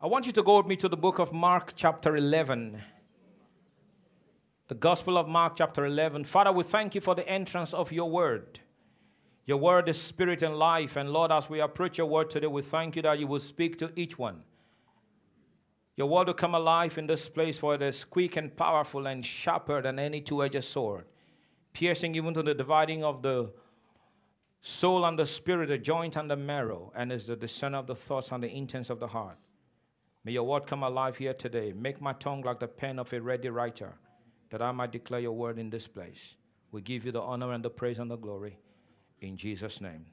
I want you to go with me to the book of Mark, chapter 11. The Gospel of Mark, chapter 11. Father, we thank you for the entrance of your word. Your word is spirit and life. And Lord, as we approach your word today, we thank you that you will speak to each one. Your word will come alive in this place, for it is quick and powerful and sharper than any two edged sword, piercing even to the dividing of the soul and the spirit, the joint and the marrow, and is the discerner of the thoughts and the intents of the heart. May your word come alive here today. Make my tongue like the pen of a ready writer, that I might declare your word in this place. We give you the honor and the praise and the glory in Jesus' name.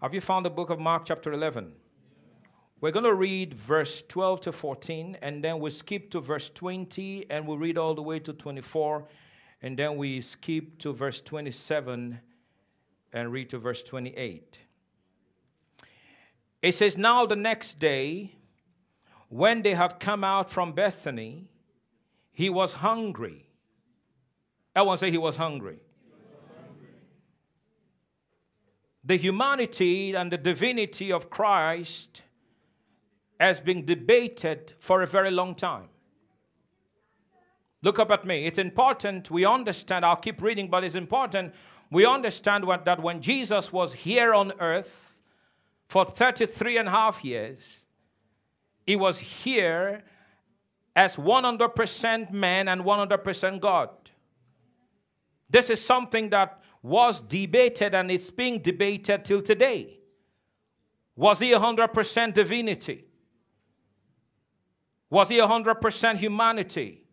Have you found the book of Mark, chapter 11? We're going to read verse 12 to 14, and then we skip to verse 20, and we'll read all the way to 24, and then we skip to verse 27 and read to verse 28. It says, Now the next day, when they had come out from Bethany, he was hungry. Everyone say he was hungry. The humanity and the divinity of Christ has been debated for a very long time. Look up at me. It's important we understand. I'll keep reading, but it's important we understand what, that when Jesus was here on earth for 33 and a half years, he was here as 100% man and 100% God. This is something that was debated and it's being debated till today. Was he 100% divinity? Was he 100% humanity?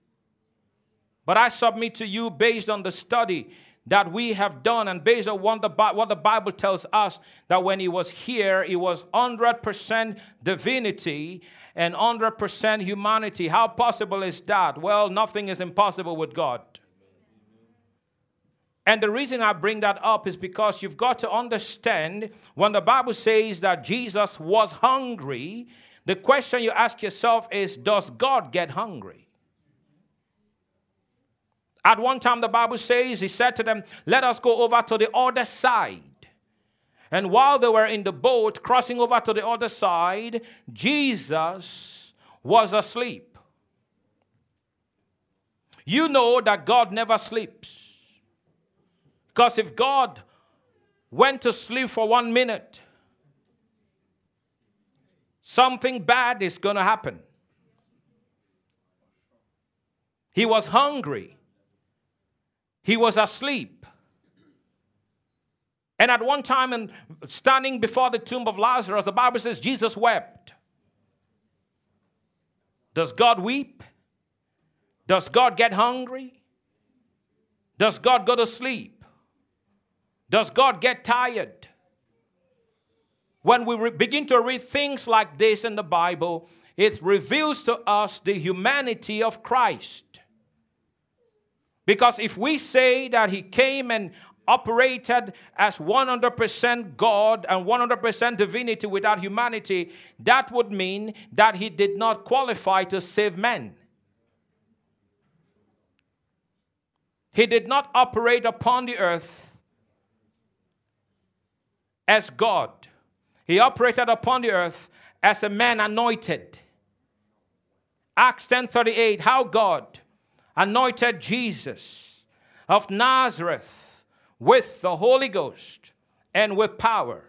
But I submit to you, based on the study that we have done and based on what the, what the Bible tells us, that when he was here, he was 100% divinity and 100% humanity. How possible is that? Well, nothing is impossible with God. And the reason I bring that up is because you've got to understand when the Bible says that Jesus was hungry, the question you ask yourself is Does God get hungry? At one time, the Bible says, He said to them, Let us go over to the other side. And while they were in the boat crossing over to the other side, Jesus was asleep. You know that God never sleeps. Because if God went to sleep for one minute, something bad is going to happen. He was hungry, he was asleep. And at one time, and standing before the tomb of Lazarus, the Bible says Jesus wept. Does God weep? Does God get hungry? Does God go to sleep? Does God get tired? When we re- begin to read things like this in the Bible, it reveals to us the humanity of Christ. Because if we say that he came and operated as 100% God and 100% divinity without humanity, that would mean that he did not qualify to save men. He did not operate upon the earth as God. He operated upon the earth as a man anointed. Acts 10:38 how God anointed Jesus of Nazareth with the Holy Ghost and with power,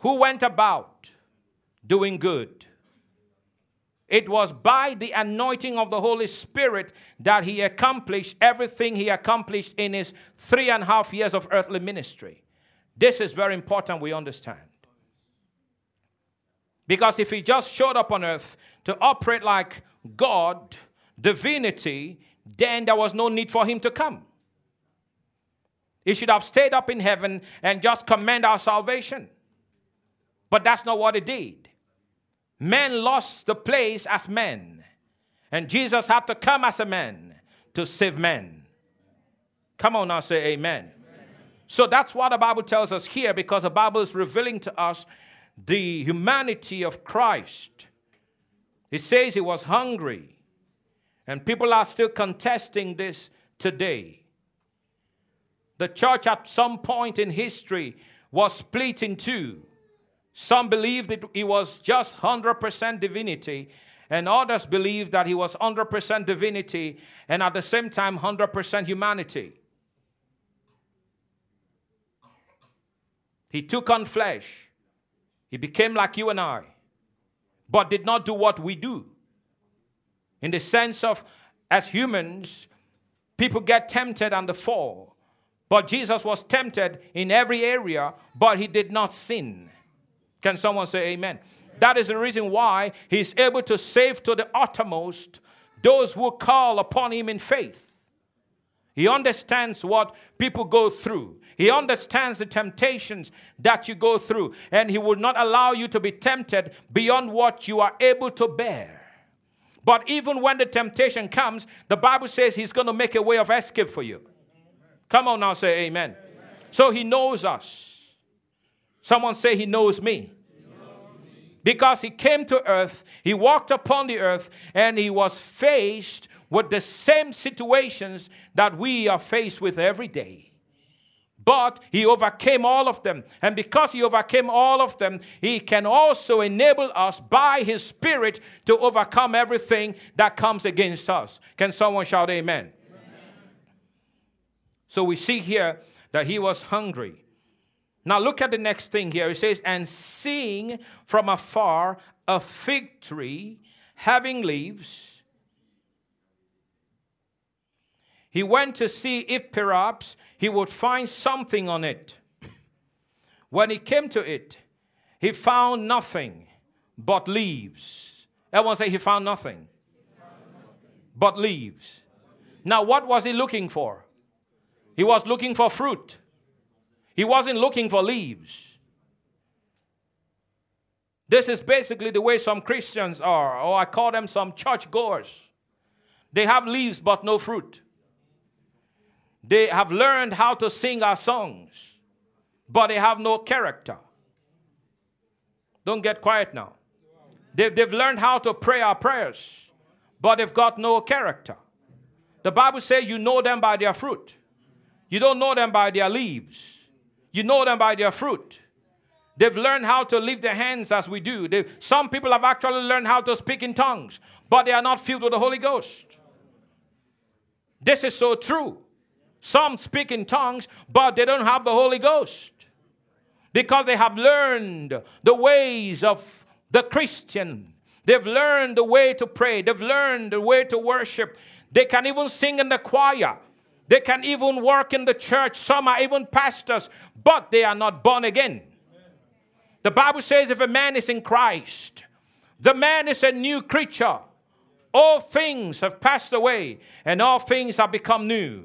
who went about doing good. It was by the anointing of the Holy Spirit that he accomplished everything he accomplished in his three and a half years of earthly ministry. This is very important we understand. Because if he just showed up on earth to operate like God, divinity, then there was no need for him to come. He should have stayed up in heaven and just command our salvation. But that's not what he did. Men lost the place as men. And Jesus had to come as a man to save men. Come on now, say amen. amen. So that's what the Bible tells us here because the Bible is revealing to us the humanity of Christ. It says he was hungry. And people are still contesting this today. The church at some point in history was split in two. Some believed that he was just 100% divinity, and others believed that he was 100% divinity and at the same time 100% humanity. He took on flesh. He became like you and I, but did not do what we do. In the sense of, as humans, people get tempted and they fall. But Jesus was tempted in every area, but he did not sin. Can someone say amen? That is the reason why he's able to save to the uttermost those who call upon him in faith. He understands what people go through. He understands the temptations that you go through, and He will not allow you to be tempted beyond what you are able to bear. But even when the temptation comes, the Bible says He's going to make a way of escape for you. Come on now, say amen. amen. So He knows us. Someone say, He knows me. Because he came to earth, he walked upon the earth, and he was faced with the same situations that we are faced with every day. But he overcame all of them. And because he overcame all of them, he can also enable us by his spirit to overcome everything that comes against us. Can someone shout amen? amen. So we see here that he was hungry. Now look at the next thing here. It says, And seeing from afar a fig tree having leaves, he went to see if perhaps he would find something on it. When he came to it, he found nothing but leaves. Everyone say he found nothing, but leaves. Now, what was he looking for? He was looking for fruit. He wasn't looking for leaves. This is basically the way some Christians are, or I call them some church goers. They have leaves but no fruit. They have learned how to sing our songs, but they have no character. Don't get quiet now. They've, they've learned how to pray our prayers, but they've got no character. The Bible says you know them by their fruit, you don't know them by their leaves. You know them by their fruit. They've learned how to lift their hands as we do. They've, some people have actually learned how to speak in tongues, but they are not filled with the Holy Ghost. This is so true. Some speak in tongues, but they don't have the Holy Ghost because they have learned the ways of the Christian. They've learned the way to pray, they've learned the way to worship. They can even sing in the choir. They can even work in the church. Some are even pastors, but they are not born again. The Bible says if a man is in Christ, the man is a new creature. All things have passed away, and all things have become new.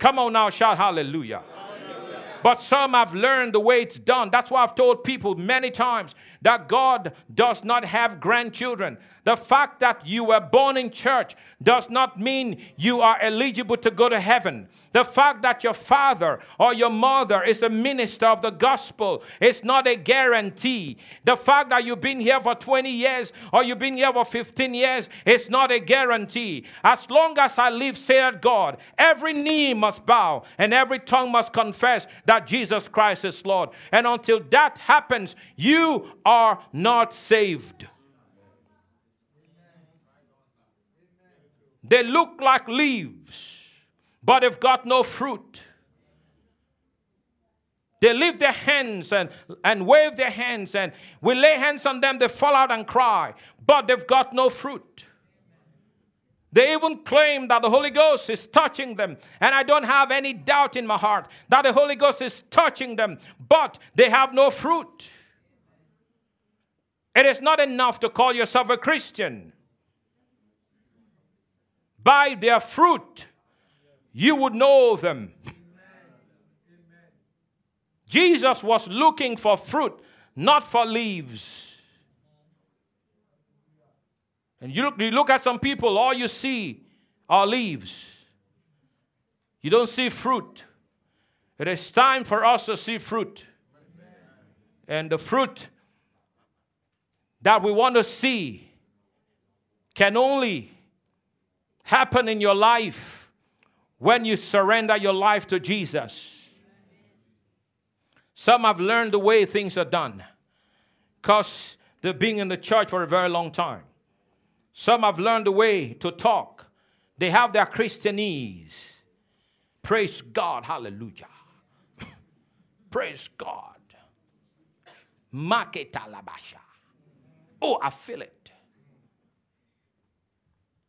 Come on now, shout hallelujah. hallelujah. But some have learned the way it's done. That's why I've told people many times that God does not have grandchildren. The fact that you were born in church does not mean you are eligible to go to heaven. The fact that your father or your mother is a minister of the gospel is not a guarantee. The fact that you've been here for 20 years or you've been here for 15 years is not a guarantee. As long as I live, said God, every knee must bow and every tongue must confess that Jesus Christ is Lord. And until that happens, you are not saved. They look like leaves, but they've got no fruit. They lift their hands and, and wave their hands, and we lay hands on them, they fall out and cry, but they've got no fruit. They even claim that the Holy Ghost is touching them. And I don't have any doubt in my heart that the Holy Ghost is touching them, but they have no fruit. It is not enough to call yourself a Christian. By their fruit, you would know them. Jesus was looking for fruit, not for leaves. And you look, you look at some people, all you see are leaves. You don't see fruit. It is time for us to see fruit. And the fruit that we want to see can only happen in your life when you surrender your life to Jesus. Some have learned the way things are done. because they've been in the church for a very long time. Some have learned the way to talk. They have their Christianese. Praise God. Hallelujah. Praise God. Maketalabasha. Oh, I feel it.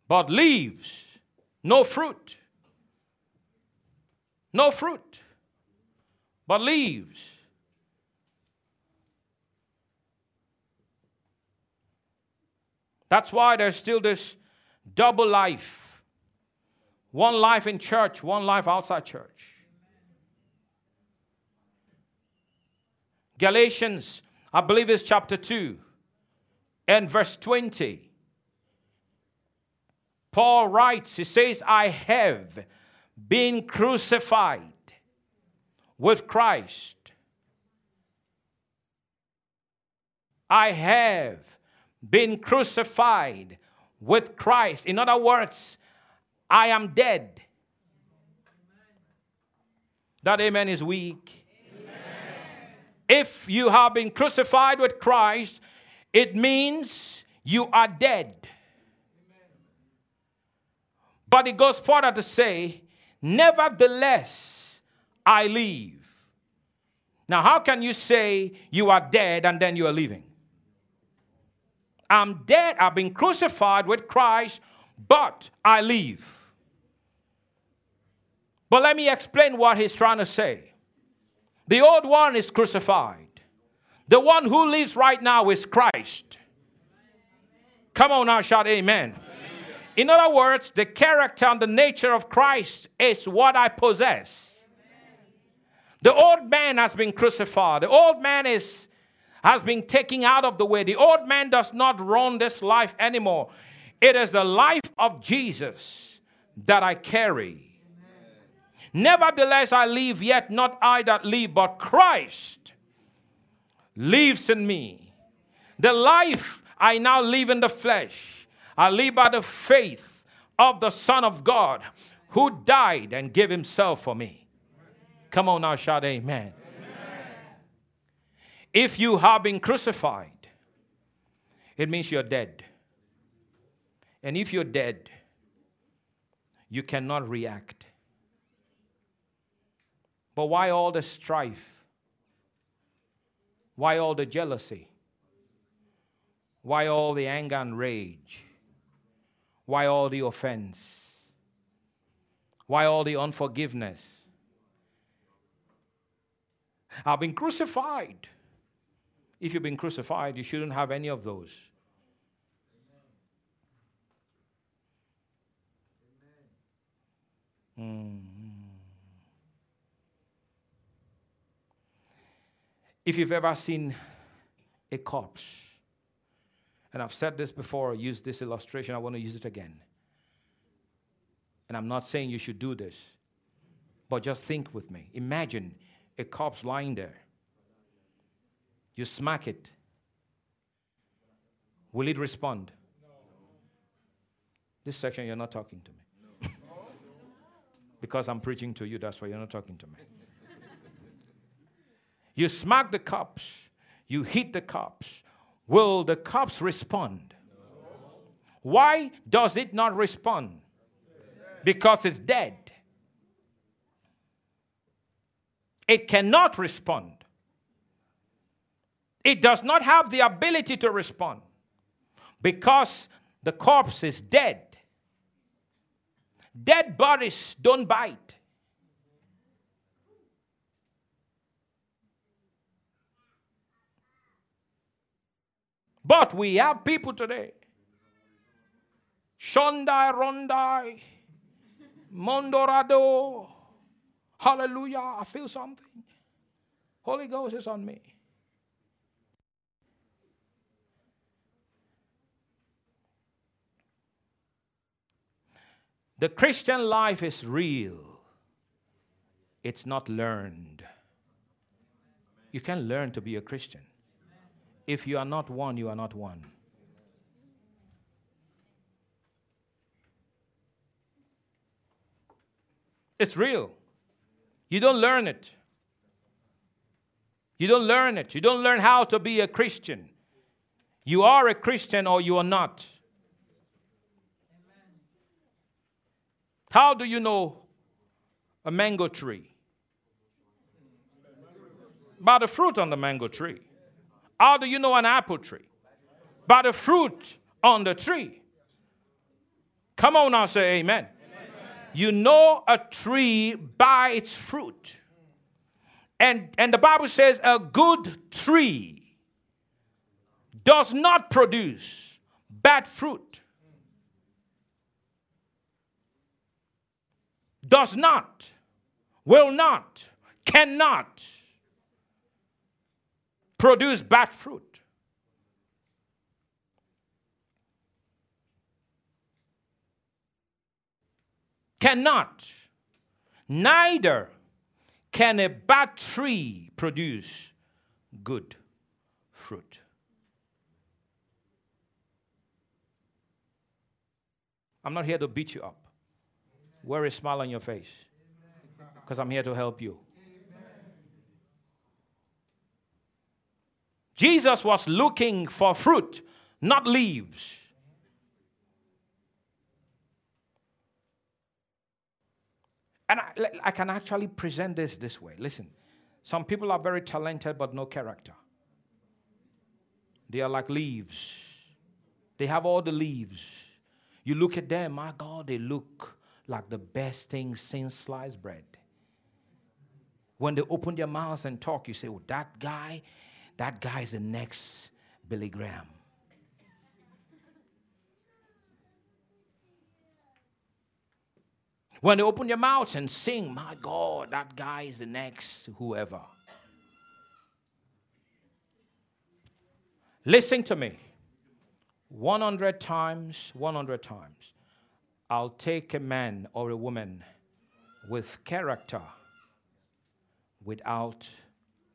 But leaves, no fruit. No fruit, but leaves. That's why there's still this double life one life in church, one life outside church. Galatians, I believe it's chapter 2 and verse 20. Paul writes, he says, I have been crucified with Christ. I have been crucified with Christ. In other words, I am dead. That amen is weak. If you have been crucified with Christ, it means you are dead. But it goes further to say, Nevertheless, I live. Now, how can you say you are dead and then you are living? I'm dead, I've been crucified with Christ, but I live. But let me explain what he's trying to say. The old one is crucified. The one who lives right now is Christ. Come on now, shout amen. amen. In other words, the character and the nature of Christ is what I possess. The old man has been crucified. The old man is has been taken out of the way. The old man does not run this life anymore. It is the life of Jesus that I carry. Nevertheless, I live, yet not I that live, but Christ lives in me. The life I now live in the flesh, I live by the faith of the Son of God who died and gave himself for me. Come on now, shout amen. amen. If you have been crucified, it means you're dead. And if you're dead, you cannot react. But why all the strife? Why all the jealousy? Why all the anger and rage? Why all the offense? Why all the unforgiveness? I've been crucified. If you've been crucified, you shouldn't have any of those. Mm. If you've ever seen a corpse, and I've said this before, I used this illustration, I want to use it again. And I'm not saying you should do this, but just think with me. Imagine a corpse lying there. You smack it. Will it respond? This section, you're not talking to me. because I'm preaching to you, that's why you're not talking to me. You smack the cops, you hit the cops. Will the cops respond? Why does it not respond? Because it's dead. It cannot respond. It does not have the ability to respond because the corpse is dead. Dead bodies don't bite. But we have people today. Shondai, Rondai, Mondorado. Hallelujah. I feel something. Holy Ghost is on me. The Christian life is real, it's not learned. You can learn to be a Christian. If you are not one, you are not one. It's real. You don't learn it. You don't learn it. You don't learn how to be a Christian. You are a Christian or you are not. How do you know a mango tree? By the fruit on the mango tree. How do you know an apple tree? By the fruit on the tree. Come on now, say amen. amen. You know a tree by its fruit. And, and the Bible says a good tree does not produce bad fruit. Does not, will not, cannot produce bad fruit. Cannot. Neither can a bad tree produce good fruit? I'm not here to beat you up. Wear a smile on your face because I'm here to help you. Jesus was looking for fruit, not leaves. And I, I can actually present this this way. Listen, some people are very talented but no character. They are like leaves, they have all the leaves. You look at them, my God, they look like the best thing since sliced bread. When they open their mouths and talk, you say, Oh, that guy, that guy is the next Billy Graham. When they open their mouths and sing, my God, that guy is the next whoever. Listen to me. 100 times, 100 times, I'll take a man or a woman with character without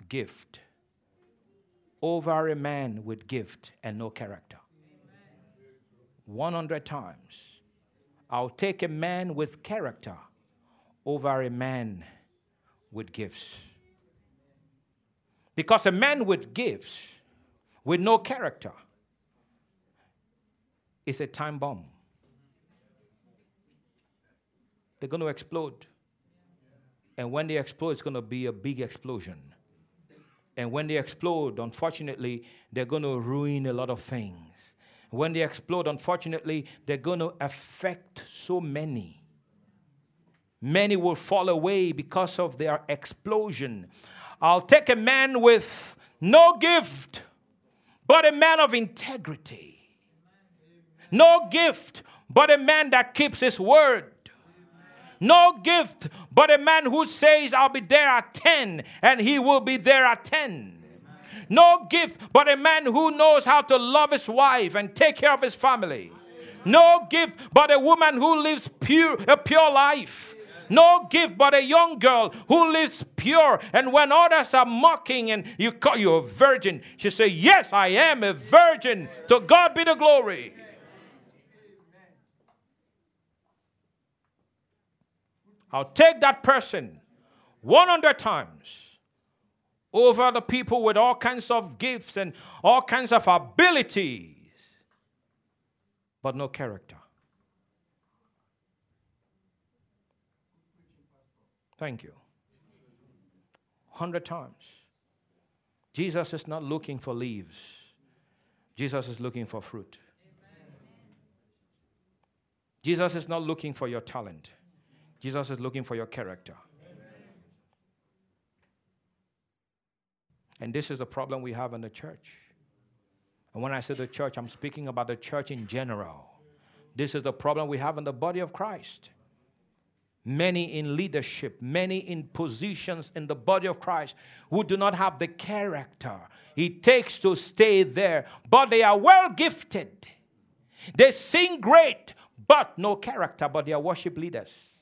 gift over a man with gift and no character. 100 times. I'll take a man with character over a man with gifts. Because a man with gifts, with no character, is a time bomb. They're going to explode. And when they explode, it's going to be a big explosion. And when they explode, unfortunately, they're going to ruin a lot of things. When they explode, unfortunately, they're going to affect so many. Many will fall away because of their explosion. I'll take a man with no gift, but a man of integrity. No gift, but a man that keeps his word. No gift, but a man who says, I'll be there at 10, and he will be there at 10 no gift, but a man who knows how to love his wife and take care of his family. No gift, but a woman who lives pure, a pure life. No gift, but a young girl who lives pure. And when others are mocking and you call you a virgin, she say, Yes, I am a virgin. To God be the glory. I'll take that person 100 times over the people with all kinds of gifts and all kinds of abilities, but no character. Thank you. Hundred times. Jesus is not looking for leaves, Jesus is looking for fruit. Jesus is not looking for your talent, Jesus is looking for your character. And this is a problem we have in the church. And when I say the church, I'm speaking about the church in general. This is the problem we have in the body of Christ. Many in leadership, many in positions in the body of Christ who do not have the character it takes to stay there, but they are well gifted. They sing great, but no character, but they are worship leaders.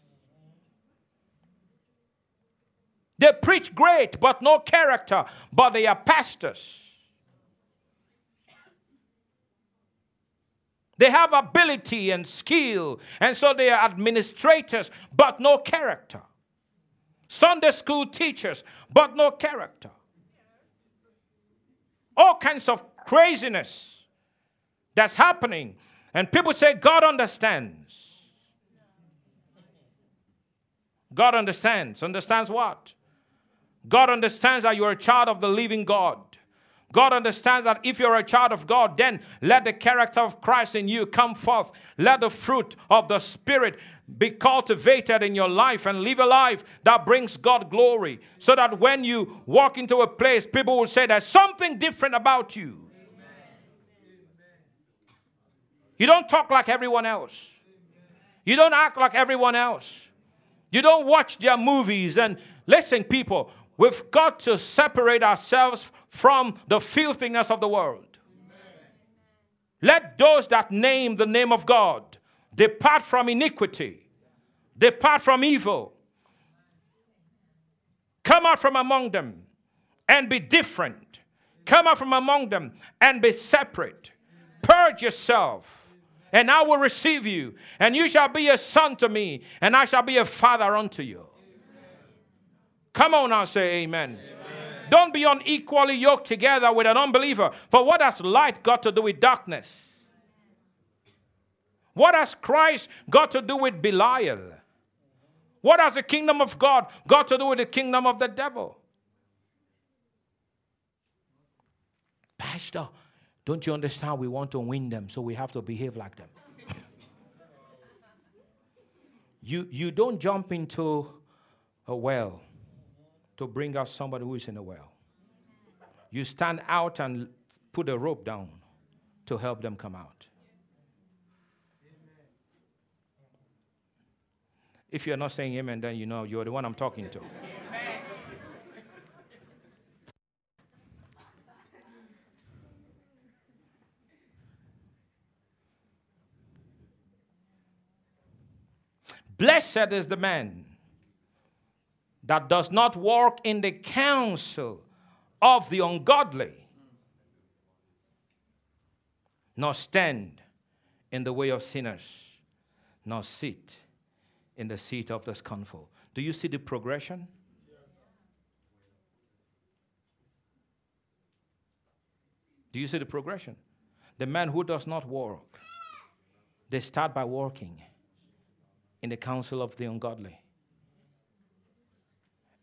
They preach great, but no character, but they are pastors. They have ability and skill, and so they are administrators, but no character. Sunday school teachers, but no character. All kinds of craziness, that's happening. And people say, God understands. God understands. Understands what? God understands that you're a child of the living God. God understands that if you're a child of God, then let the character of Christ in you come forth. Let the fruit of the Spirit be cultivated in your life and live a life that brings God glory. So that when you walk into a place, people will say there's something different about you. You don't talk like everyone else. You don't act like everyone else. You don't watch their movies. And listen, people, we've got to separate ourselves from the filthiness of the world. Amen. Let those that name the name of God depart from iniquity, depart from evil. Come out from among them and be different. Come out from among them and be separate. Purge yourself, and I will receive you, and you shall be a son to me, and I shall be a father unto you. Come on now, say amen. amen. Don't be unequally yoked together with an unbeliever. For what has light got to do with darkness? What has Christ got to do with Belial? What has the kingdom of God got to do with the kingdom of the devil? Pastor, don't you understand? We want to win them, so we have to behave like them. you, you don't jump into a well to bring out somebody who is in a well. You stand out and put a rope down to help them come out. If you're not saying amen, then you know you're the one I'm talking to. Blessed is the man that does not walk in the counsel of the ungodly, nor stand in the way of sinners, nor sit in the seat of the scornful. Do you see the progression? Do you see the progression? The man who does not work, they start by walking in the counsel of the ungodly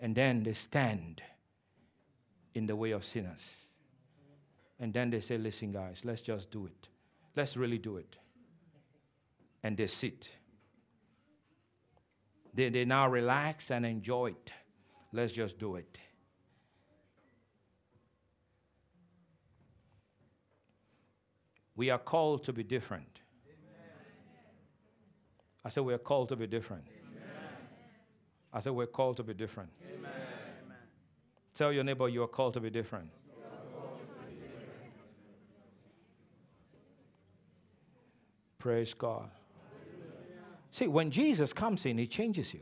and then they stand in the way of sinners. And then they say, Listen, guys, let's just do it. Let's really do it. And they sit. They, they now relax and enjoy it. Let's just do it. We are called to be different. I said, We are called to be different. I said, We're called to be different. Amen. Tell your neighbor you are called to be different. Praise God. See, when Jesus comes in, he changes you.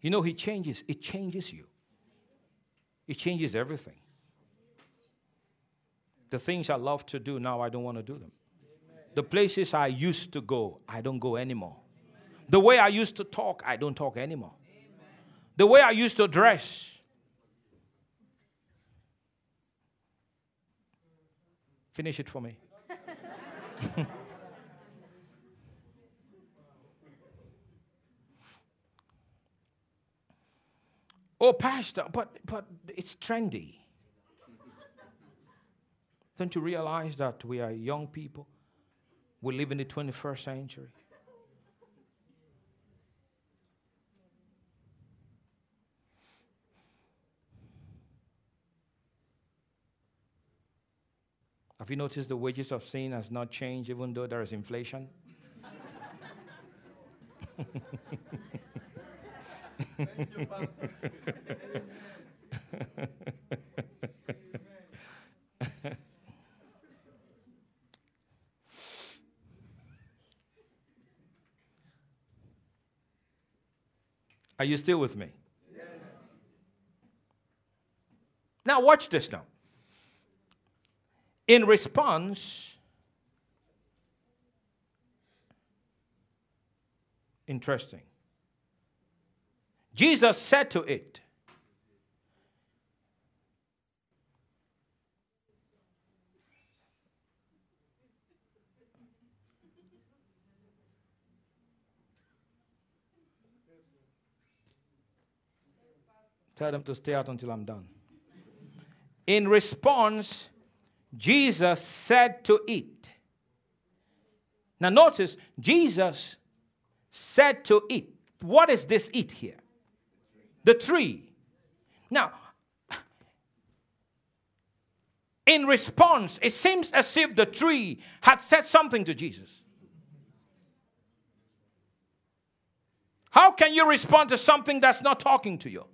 You know, he changes, it changes you. It changes everything. The things I love to do now, I don't want to do them. The places I used to go, I don't go anymore. The way I used to talk, I don't talk anymore. The way I used to dress. Finish it for me. oh, Pastor, but, but it's trendy. Don't you realize that we are young people? We live in the 21st century. Have you noticed the wages of sin has not changed even though there is inflation? Are you still with me? Yes. Now, watch this now in response, interesting. Jesus said to it, Tell them to stay out until I'm done. In response, Jesus said to it. Now, notice, Jesus said to it. What is this it here? The tree. Now, in response, it seems as if the tree had said something to Jesus. How can you respond to something that's not talking to you?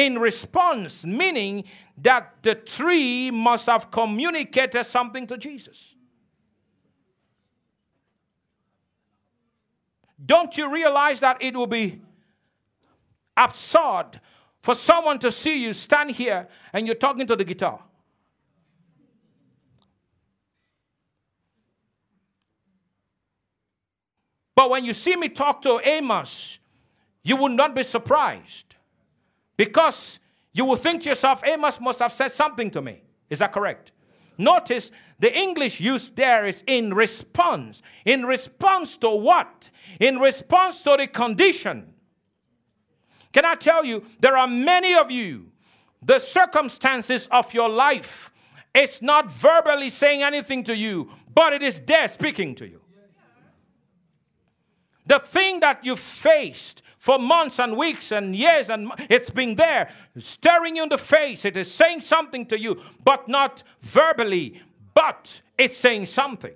In response, meaning that the tree must have communicated something to Jesus. Don't you realize that it will be absurd for someone to see you stand here and you're talking to the guitar? But when you see me talk to Amos, you will not be surprised because you will think to yourself, Amos must have said something to me. Is that correct? Notice the English used there is in response. In response to what? In response to the condition. Can I tell you, there are many of you, the circumstances of your life, it's not verbally saying anything to you, but it is there speaking to you. The thing that you faced for months and weeks and years and it's been there staring you in the face. It is saying something to you but not verbally but it's saying something.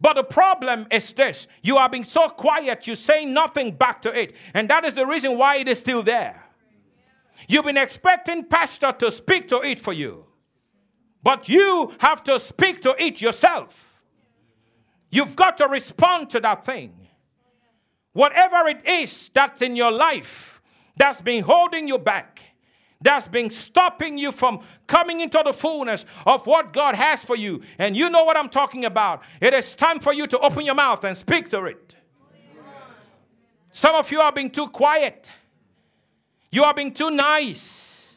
But the problem is this. You are being so quiet you say nothing back to it. And that is the reason why it is still there. You've been expecting pastor to speak to it for you but you have to speak to it yourself. You've got to respond to that thing. Whatever it is that's in your life that's been holding you back, that's been stopping you from coming into the fullness of what God has for you. And you know what I'm talking about. It is time for you to open your mouth and speak to it. Some of you are being too quiet. You are being too nice.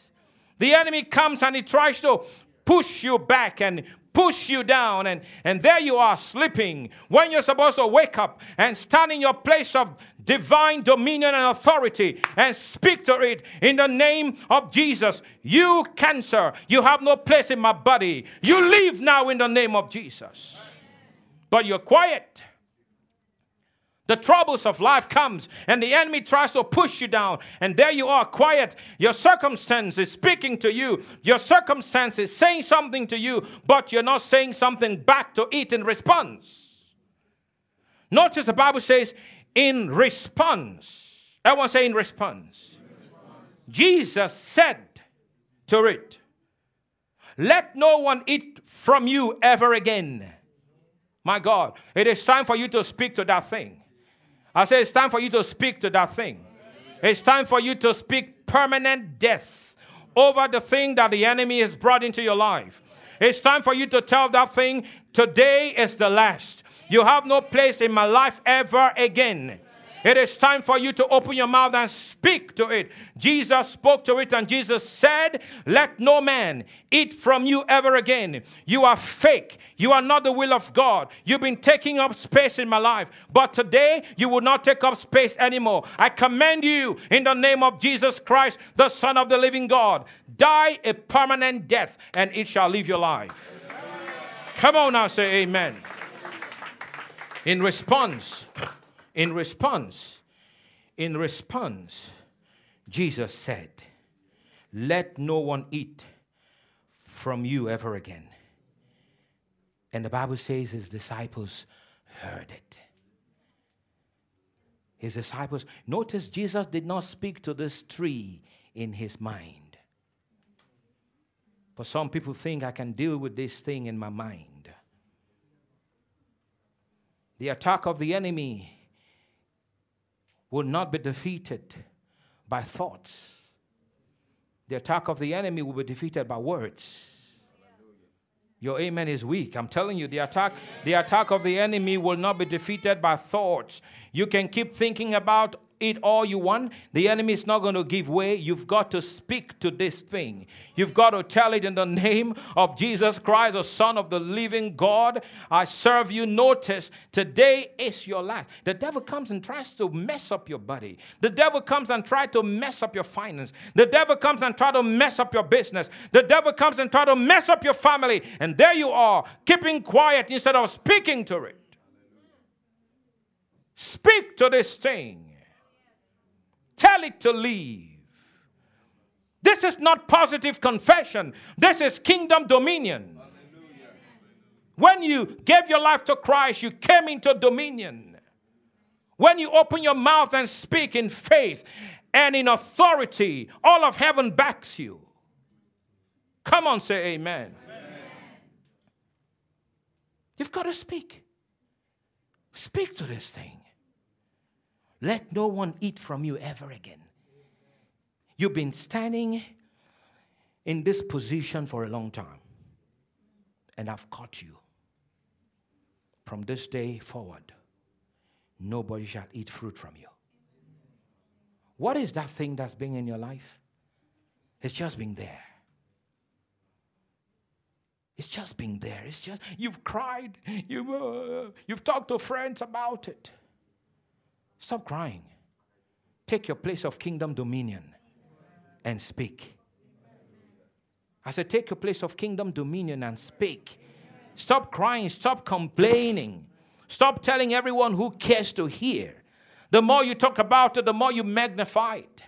The enemy comes and he tries to push you back and push you down, and, and there you are sleeping when you're supposed to wake up and stand in your place of divine dominion and authority and speak to it in the name of Jesus. You, cancer, you have no place in my body. You leave now in the name of Jesus. But you're quiet. The troubles of life comes and the enemy tries to push you down and there you are quiet. Your circumstance is speaking to you. Your circumstance is saying something to you, but you're not saying something back to it in response. Notice the Bible says in response. Everyone say in response. in response. Jesus said to it, let no one eat from you ever again. My God, it is time for you to speak to that thing. I say it's time for you to speak to that thing. It's time for you to speak permanent death over the thing that the enemy has brought into your life. It's time for you to tell that thing, today is the last. You have no place in my life ever again. It is time for you to open your mouth and speak to it. Jesus spoke to it, and Jesus said, Let no man eat from you ever again. You are fake. You are not the will of God. You've been taking up space in my life, but today you will not take up space anymore. I command you in the name of Jesus Christ, the Son of the living God, die a permanent death, and it shall leave your life. Come on now, say amen. In response, in response, in response, Jesus said, Let no one eat from you ever again. And the Bible says his disciples heard it. His disciples, notice Jesus did not speak to this tree in his mind. For some people think I can deal with this thing in my mind. The attack of the enemy will not be defeated by thoughts. The attack of the enemy will be defeated by words. Your amen is weak. I'm telling you, the attack, the attack of the enemy will not be defeated by thoughts. You can keep thinking about eat all you want. The enemy is not going to give way. You've got to speak to this thing. You've got to tell it in the name of Jesus Christ, the Son of the living God. I serve you. Notice today is your last. The devil comes and tries to mess up your body. The devil comes and tries to mess up your finance. The devil comes and tries to mess up your business. The devil comes and tries to mess up your family. And there you are, keeping quiet instead of speaking to it. Speak to this thing. Tell it to leave. This is not positive confession. This is kingdom dominion. When you gave your life to Christ, you came into dominion. When you open your mouth and speak in faith and in authority, all of heaven backs you. Come on, say amen. amen. You've got to speak. Speak to this thing. Let no one eat from you ever again. You've been standing in this position for a long time, and I've caught you. From this day forward, nobody shall eat fruit from you. What is that thing that's been in your life? It's just been there. It's just been there. It's just, you've cried, you've, uh, you've talked to friends about it. Stop crying. Take your place of kingdom dominion and speak. I said, take your place of kingdom dominion and speak. Stop crying. Stop complaining. Stop telling everyone who cares to hear. The more you talk about it, the more you magnify it.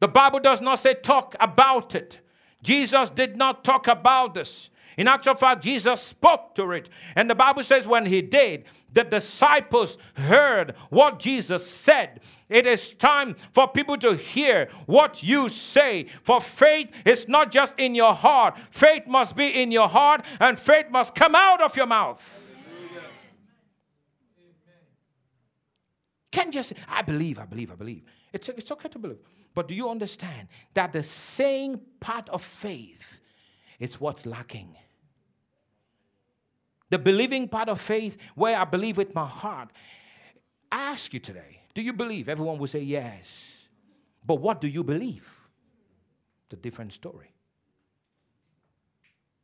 The Bible does not say talk about it. Jesus did not talk about this. In actual fact, Jesus spoke to it. And the Bible says when he did, the disciples heard what Jesus said. It is time for people to hear what you say. For faith is not just in your heart, faith must be in your heart, and faith must come out of your mouth. Can't just say, I believe, I believe, I believe. It's, it's okay to believe. But do you understand that the saying part of faith is what's lacking? the believing part of faith where I believe with my heart. I ask you today, do you believe? Everyone will say yes. But what do you believe? The different story.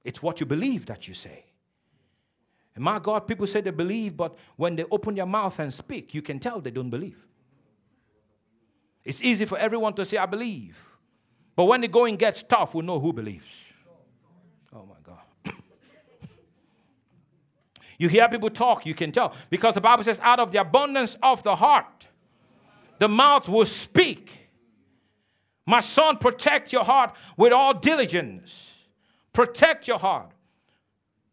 It's what you believe that you say. And my God, people say they believe, but when they open their mouth and speak, you can tell they don't believe. It's easy for everyone to say, I believe. But when the going gets tough, we know who believes. You hear people talk, you can tell. Because the Bible says, out of the abundance of the heart, the mouth will speak. My son, protect your heart with all diligence. Protect your heart.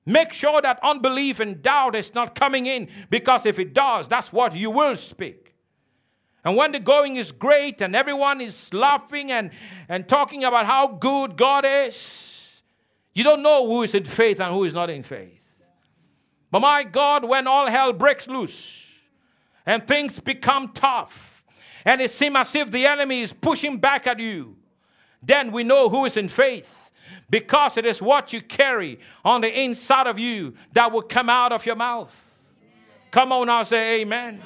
Make sure that unbelief and doubt is not coming in because if it does, that's what you will speak. And when the going is great and everyone is laughing and, and talking about how good God is, you don't know who is in faith and who is not in faith. But my God, when all hell breaks loose and things become tough, and it seems as if the enemy is pushing back at you, then we know who is in faith because it is what you carry on the inside of you that will come out of your mouth. Come on now, say amen. amen.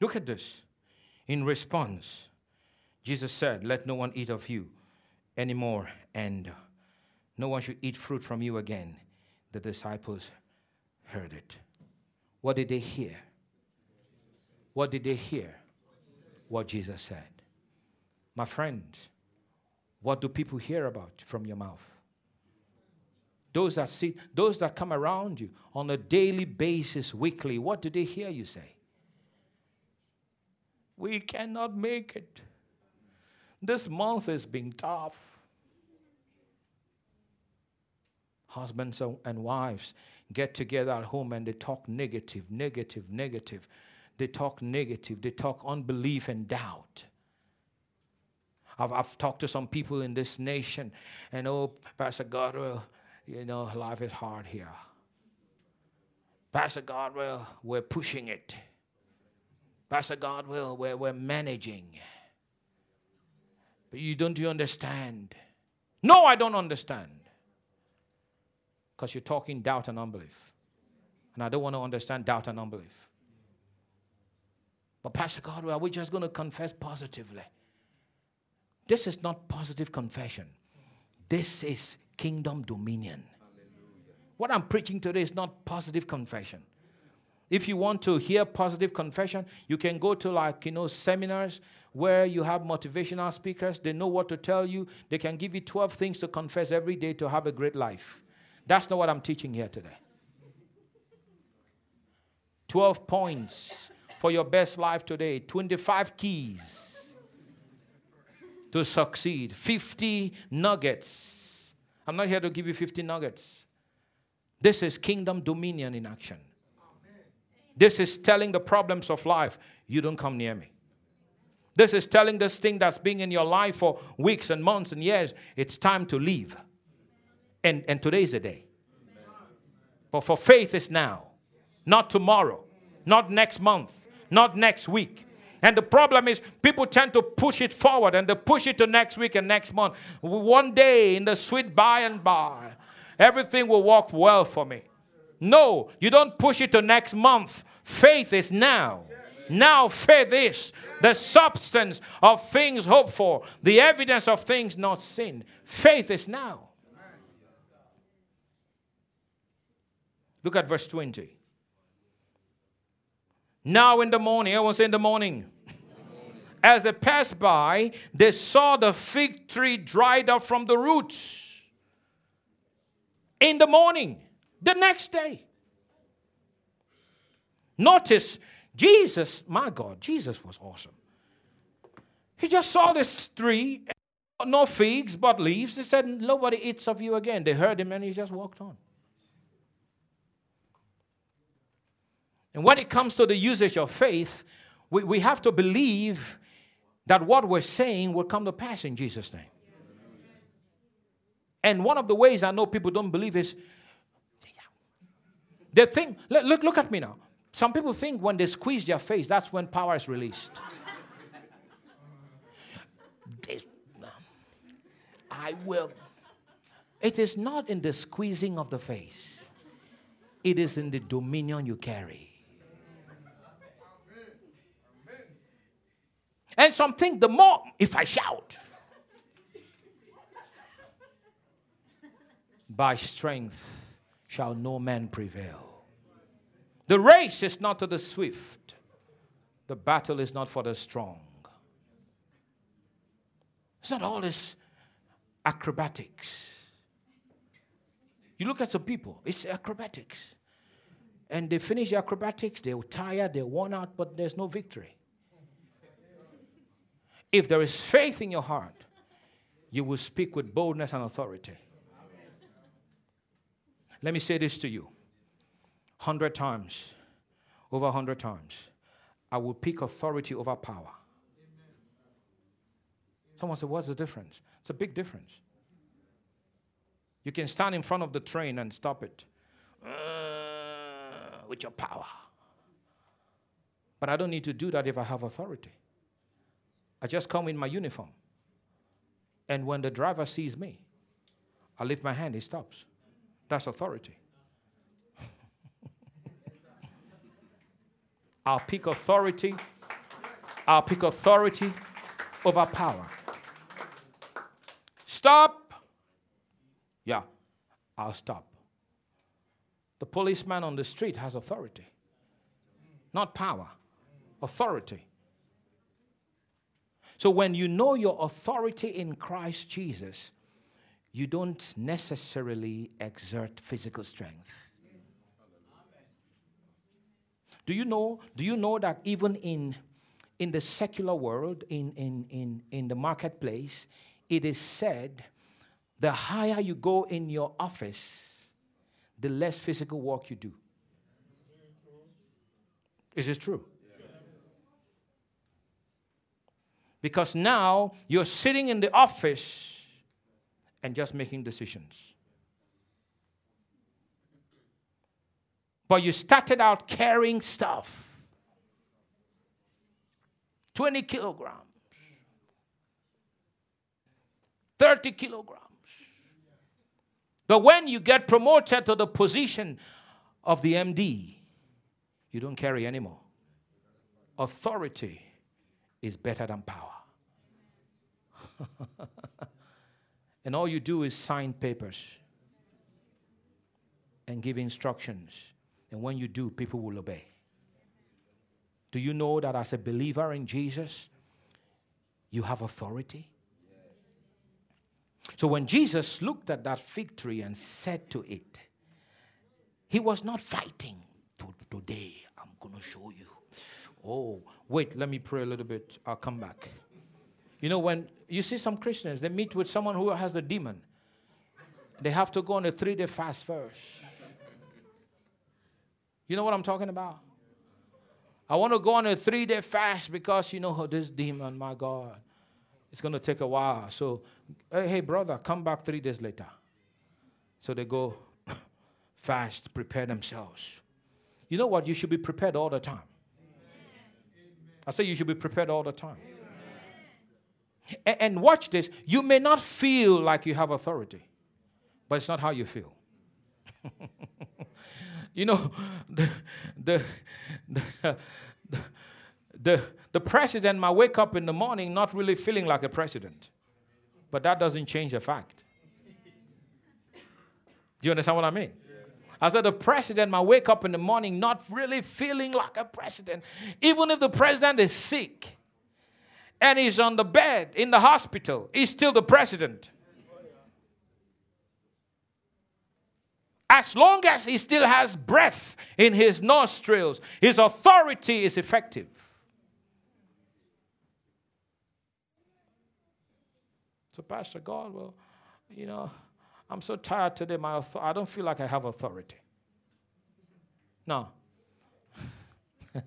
Look at this. In response, Jesus said, Let no one eat of you anymore. And no one should eat fruit from you again. The disciples heard it. What did they hear? What did they hear? What Jesus said. My friend, what do people hear about from your mouth? Those that see, those that come around you on a daily basis, weekly, what do they hear you say? We cannot make it. This month has been tough. Husbands and wives get together at home and they talk negative, negative, negative. They talk negative. They talk unbelief and doubt. I've, I've talked to some people in this nation, and oh, Pastor Godwill, you know, life is hard here. Pastor Godwill, we're pushing it. Pastor Godwill, we're, we're managing. But you don't you understand? No, I don't understand because you're talking doubt and unbelief. And I don't want to understand doubt and unbelief. But, Pastor God, are we just going to confess positively? This is not positive confession, this is kingdom dominion. What I'm preaching today is not positive confession. If you want to hear positive confession, you can go to like, you know, seminars where you have motivational speakers. They know what to tell you. They can give you 12 things to confess every day to have a great life. That's not what I'm teaching here today. 12 points for your best life today, 25 keys to succeed, 50 nuggets. I'm not here to give you 50 nuggets. This is kingdom dominion in action. This is telling the problems of life, you don't come near me. This is telling this thing that's been in your life for weeks and months and years, it's time to leave. And, and today is the day. But for faith is now, not tomorrow, not next month, not next week. And the problem is, people tend to push it forward and they push it to next week and next month. One day in the sweet by and by, everything will work well for me. No, you don't push it to next month. Faith is now. Now, faith is the substance of things hoped for, the evidence of things not seen. Faith is now. Look at verse 20. Now in the morning, everyone say in the morning. As they passed by, they saw the fig tree dried up from the roots. In the morning, the next day. Notice Jesus, my God, Jesus was awesome. He just saw this tree, no figs but leaves. He said, Nobody eats of you again. They heard him and he just walked on. And when it comes to the usage of faith, we, we have to believe that what we're saying will come to pass in Jesus' name. And one of the ways I know people don't believe is they think, look, look at me now. Some people think when they squeeze their face, that's when power is released. I will. It is not in the squeezing of the face, it is in the dominion you carry. And some think the more, if I shout, by strength shall no man prevail. The race is not to the swift, the battle is not for the strong. It's not all this acrobatics. You look at some people, it's acrobatics. And they finish the acrobatics, they're tired, they're worn out, but there's no victory. If there is faith in your heart, you will speak with boldness and authority. Let me say this to you 100 times, over 100 times, I will pick authority over power. Someone said, What's the difference? It's a big difference. You can stand in front of the train and stop it uh, with your power. But I don't need to do that if I have authority. I just come in my uniform. And when the driver sees me, I lift my hand, he stops. That's authority. I'll pick authority. I'll pick authority over power. Stop. Yeah, I'll stop. The policeman on the street has authority, not power, authority. So when you know your authority in Christ Jesus, you don't necessarily exert physical strength. Do you know, do you know that even in, in the secular world, in, in, in, in the marketplace, it is said the higher you go in your office, the less physical work you do. Is this true? Because now you're sitting in the office and just making decisions. But you started out carrying stuff 20 kilograms, 30 kilograms. But when you get promoted to the position of the MD, you don't carry anymore. Authority is better than power. and all you do is sign papers and give instructions. And when you do, people will obey. Do you know that as a believer in Jesus, you have authority? So when Jesus looked at that fig tree and said to it, he was not fighting. Today, I'm going to show you. Oh, wait, let me pray a little bit. I'll come back. You know, when you see some Christians, they meet with someone who has a demon, they have to go on a three day fast first. You know what I'm talking about? I want to go on a three day fast because you know how this demon, my God, it's going to take a while. So, hey, hey, brother, come back three days later. So they go fast, prepare themselves. You know what? You should be prepared all the time. I say you should be prepared all the time. And, and watch this. You may not feel like you have authority, but it's not how you feel. you know, the, the, the, the, the president might wake up in the morning not really feeling like a president, but that doesn't change the fact. Do you understand what I mean? I said the president might wake up in the morning not really feeling like a president. Even if the president is sick and he's on the bed in the hospital, he's still the president. As long as he still has breath in his nostrils, his authority is effective. So, Pastor God, well, you know, I'm so tired today. My I don't feel like I have authority. No.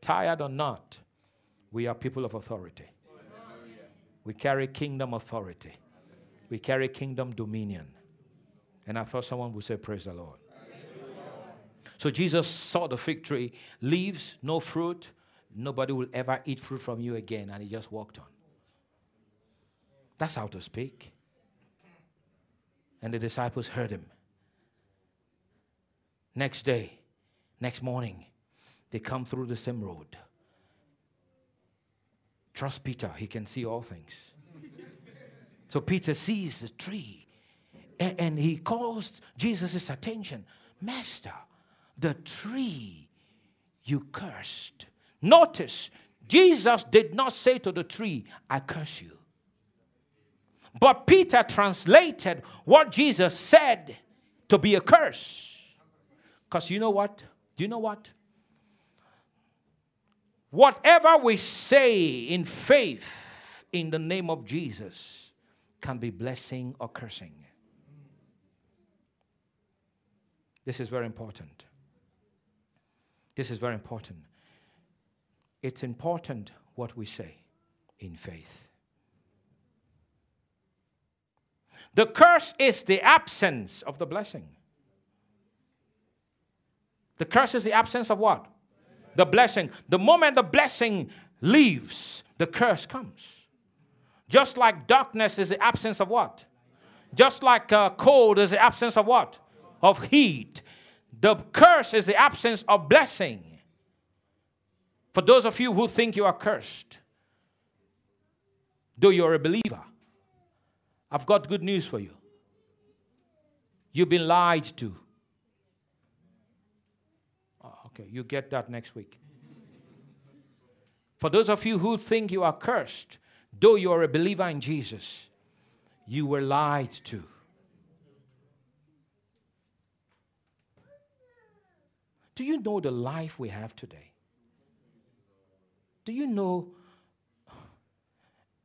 tired or not, we are people of authority. We carry kingdom authority. We carry kingdom dominion. And I thought someone would say, Praise the Lord. So Jesus saw the fig tree, leaves, no fruit. Nobody will ever eat fruit from you again. And he just walked on. That's how to speak. And the disciples heard him. Next day, next morning, they come through the same road. Trust Peter, he can see all things. so Peter sees the tree and, and he calls Jesus' attention Master, the tree you cursed. Notice, Jesus did not say to the tree, I curse you. But Peter translated what Jesus said to be a curse. Because you know what? Do you know what? Whatever we say in faith in the name of Jesus can be blessing or cursing. This is very important. This is very important. It's important what we say in faith. The curse is the absence of the blessing. The curse is the absence of what? The blessing. The moment the blessing leaves, the curse comes. Just like darkness is the absence of what? Just like uh, cold is the absence of what? Of heat. The curse is the absence of blessing. For those of you who think you are cursed, though you're a believer, I've got good news for you. You've been lied to. Oh, okay, you get that next week. For those of you who think you are cursed, though you are a believer in Jesus, you were lied to. Do you know the life we have today? Do you know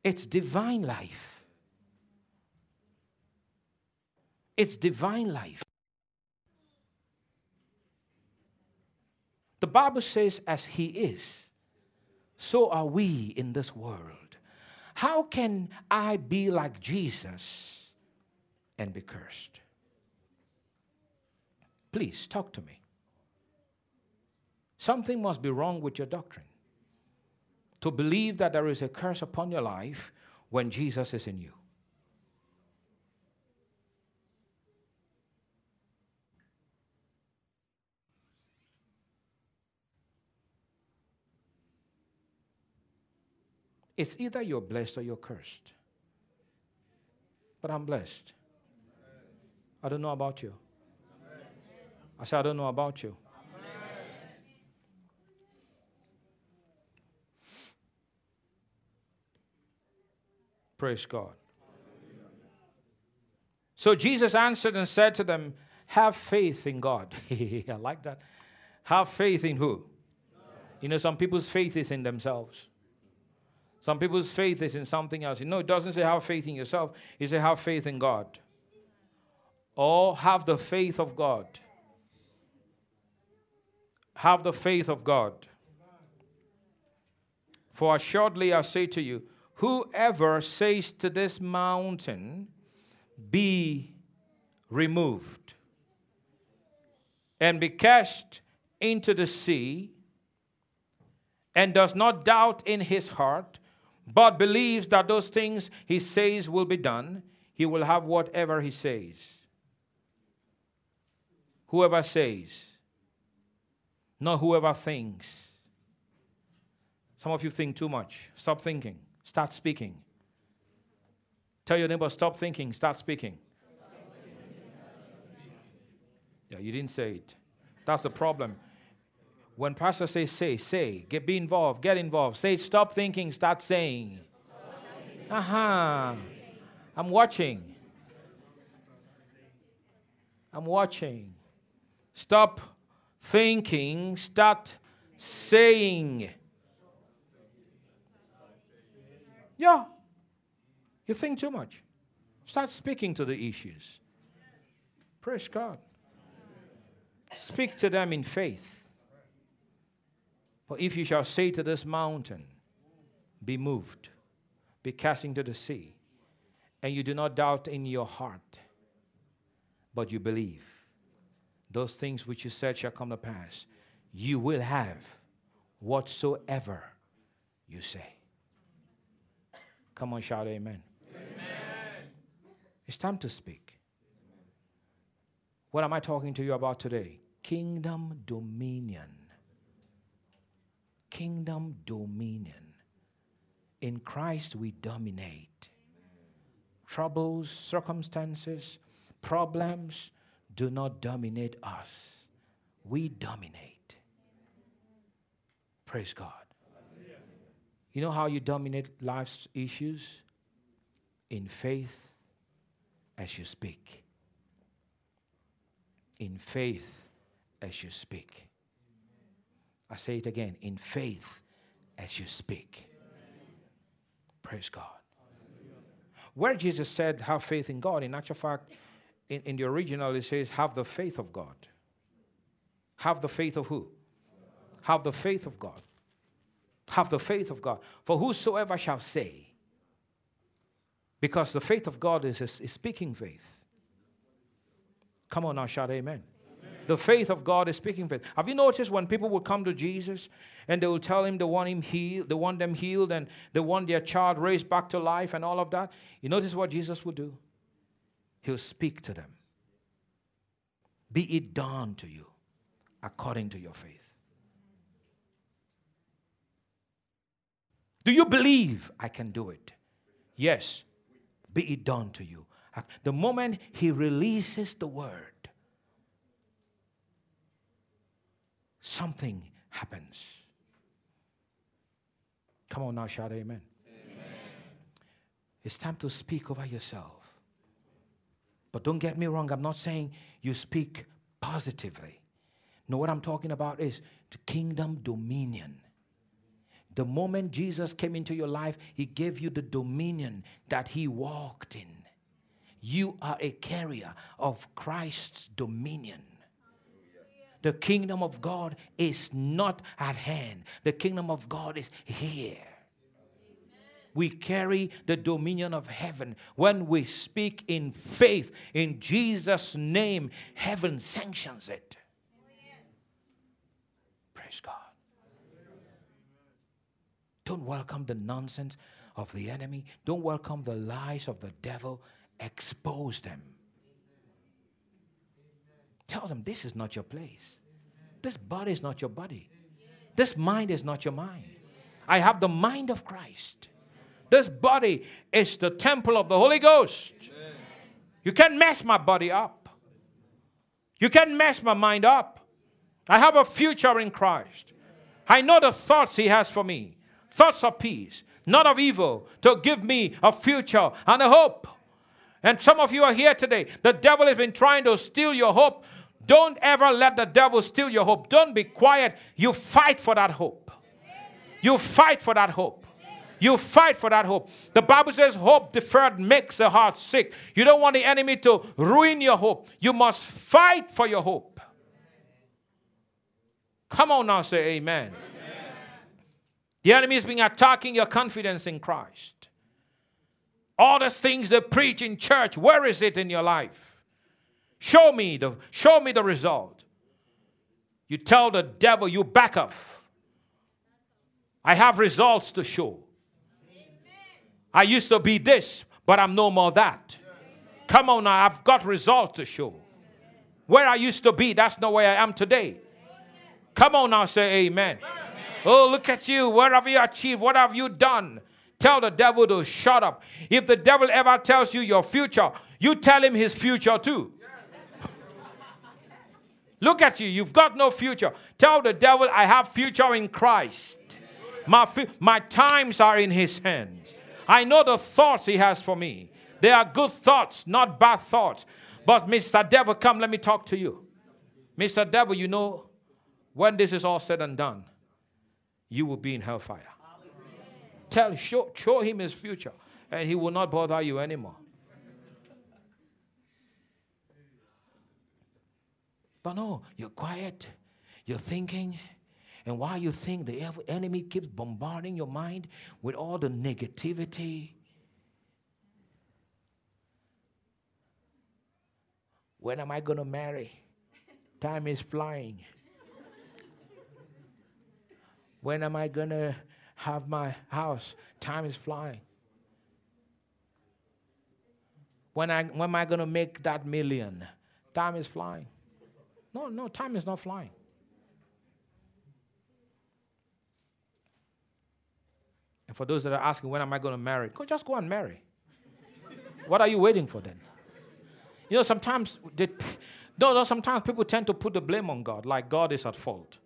it's divine life? It's divine life. The Bible says, as He is, so are we in this world. How can I be like Jesus and be cursed? Please talk to me. Something must be wrong with your doctrine to believe that there is a curse upon your life when Jesus is in you. It's either you're blessed or you're cursed. But I'm blessed. I don't know about you. I said, I don't know about you. Praise God. So Jesus answered and said to them, Have faith in God. I like that. Have faith in who? You know, some people's faith is in themselves. Some people's faith is in something else. No, it doesn't say have faith in yourself, it says have faith in God. Or have the faith of God. Have the faith of God. For assuredly I say to you, whoever says to this mountain, be removed and be cast into the sea, and does not doubt in his heart, but believes that those things he says will be done, he will have whatever he says. Whoever says, not whoever thinks. Some of you think too much. Stop thinking. Start speaking. Tell your neighbor, stop thinking, start speaking. Yeah, you didn't say it. That's the problem. When pastor says say, say, get be involved, get involved. Say stop thinking, start saying. Uh-huh. I'm watching. I'm watching. Stop thinking, start saying. Yeah. You think too much. Start speaking to the issues. Praise God. Speak to them in faith. For if you shall say to this mountain, Be moved, be cast into the sea, and you do not doubt in your heart, but you believe, those things which you said shall come to pass, you will have whatsoever you say. Come on, shout amen. amen. It's time to speak. What am I talking to you about today? Kingdom dominion kingdom dominion. In Christ, we dominate. Troubles, circumstances, problems do not dominate us. We dominate. Praise God. You know how you dominate life's issues? In faith as you speak. In faith as you speak. I say it again in faith as you speak. Praise God. Where Jesus said, have faith in God, in actual fact, in, in the original, it says, have the faith of God. Have the faith of who? Have the faith of God. Have the faith of God. For whosoever shall say, because the faith of God is, is, is speaking faith. Come on now, shout amen. The faith of God is speaking faith. Have you noticed when people will come to Jesus and they will tell him they want him healed, they want them healed, and they want their child raised back to life and all of that? You notice what Jesus will do? He'll speak to them. Be it done to you according to your faith. Do you believe I can do it? Yes. Be it done to you. The moment he releases the word, something happens. Come on now, shout amen. amen. It's time to speak over yourself. But don't get me wrong, I'm not saying you speak positively. No, what I'm talking about is the kingdom dominion. The moment Jesus came into your life, he gave you the dominion that he walked in. You are a carrier of Christ's dominion. The kingdom of God is not at hand, the kingdom of God is here. We carry the dominion of heaven. When we speak in faith in Jesus' name, heaven sanctions it. Praise God. Don't welcome the nonsense of the enemy. Don't welcome the lies of the devil. Expose them. Tell them this is not your place. This body is not your body. This mind is not your mind. I have the mind of Christ. This body is the temple of the Holy Ghost. You can't mess my body up. You can't mess my mind up. I have a future in Christ. I know the thoughts He has for me thoughts of peace, not of evil, to give me a future and a hope. And some of you are here today. The devil has been trying to steal your hope. Don't ever let the devil steal your hope. Don't be quiet. You fight for that hope. You fight for that hope. You fight for that hope. The Bible says hope deferred makes the heart sick. You don't want the enemy to ruin your hope. You must fight for your hope. Come on now, say amen. amen. The enemy has been attacking your confidence in Christ. All the things they preach in church, where is it in your life? Show me the show me the result. You tell the devil you back off. I have results to show. I used to be this, but I'm no more that. Come on now, I've got results to show. Where I used to be, that's not where I am today. Come on now, say amen. amen. Oh, look at you. What have you achieved? What have you done? Tell the devil to shut up. If the devil ever tells you your future, you tell him his future too. Look at you. You've got no future. Tell the devil, I have future in Christ. My, my times are in his hands. I know the thoughts he has for me. They are good thoughts, not bad thoughts. But Mr. Devil, come, let me talk to you. Mr. Devil, you know, when this is all said and done, you will be in hellfire. Tell, show, show him his future, and he will not bother you anymore. But no, you're quiet, you're thinking, and while you think, the enemy keeps bombarding your mind with all the negativity. When am I going to marry? Time is flying. When am I going to have my house? Time is flying. When, I, when am I going to make that million? Time is flying. No, no, time is not flying. And for those that are asking, when am I going to marry? Go, just go and marry. what are you waiting for then? You know, sometimes, they, no, no, sometimes people tend to put the blame on God, like God is at fault.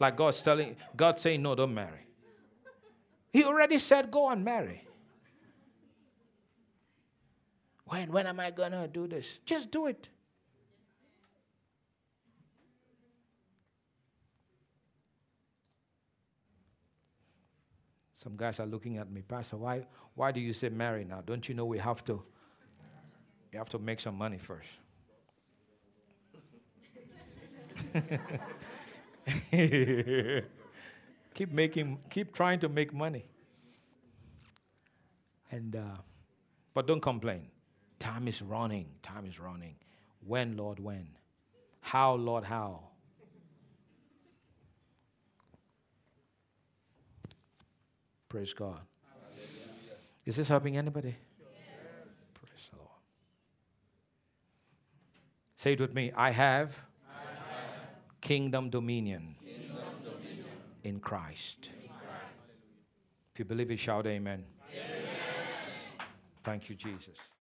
Like God's telling, God saying, no, don't marry. He already said, go and marry. When, when am I going to do this? Just do it. Some guys are looking at me, Pastor, why, why do you say marry now? Don't you know we have to, you have to make some money first. keep making, keep trying to make money. And, uh, but don't complain. Time is running. Time is running. When, Lord, when? How, Lord, how? Praise God. Is this helping anybody? Praise the Lord. Say it with me. I have, I have kingdom, dominion kingdom dominion in Christ. In Christ. If you believe it, shout amen. amen. Thank you, Jesus.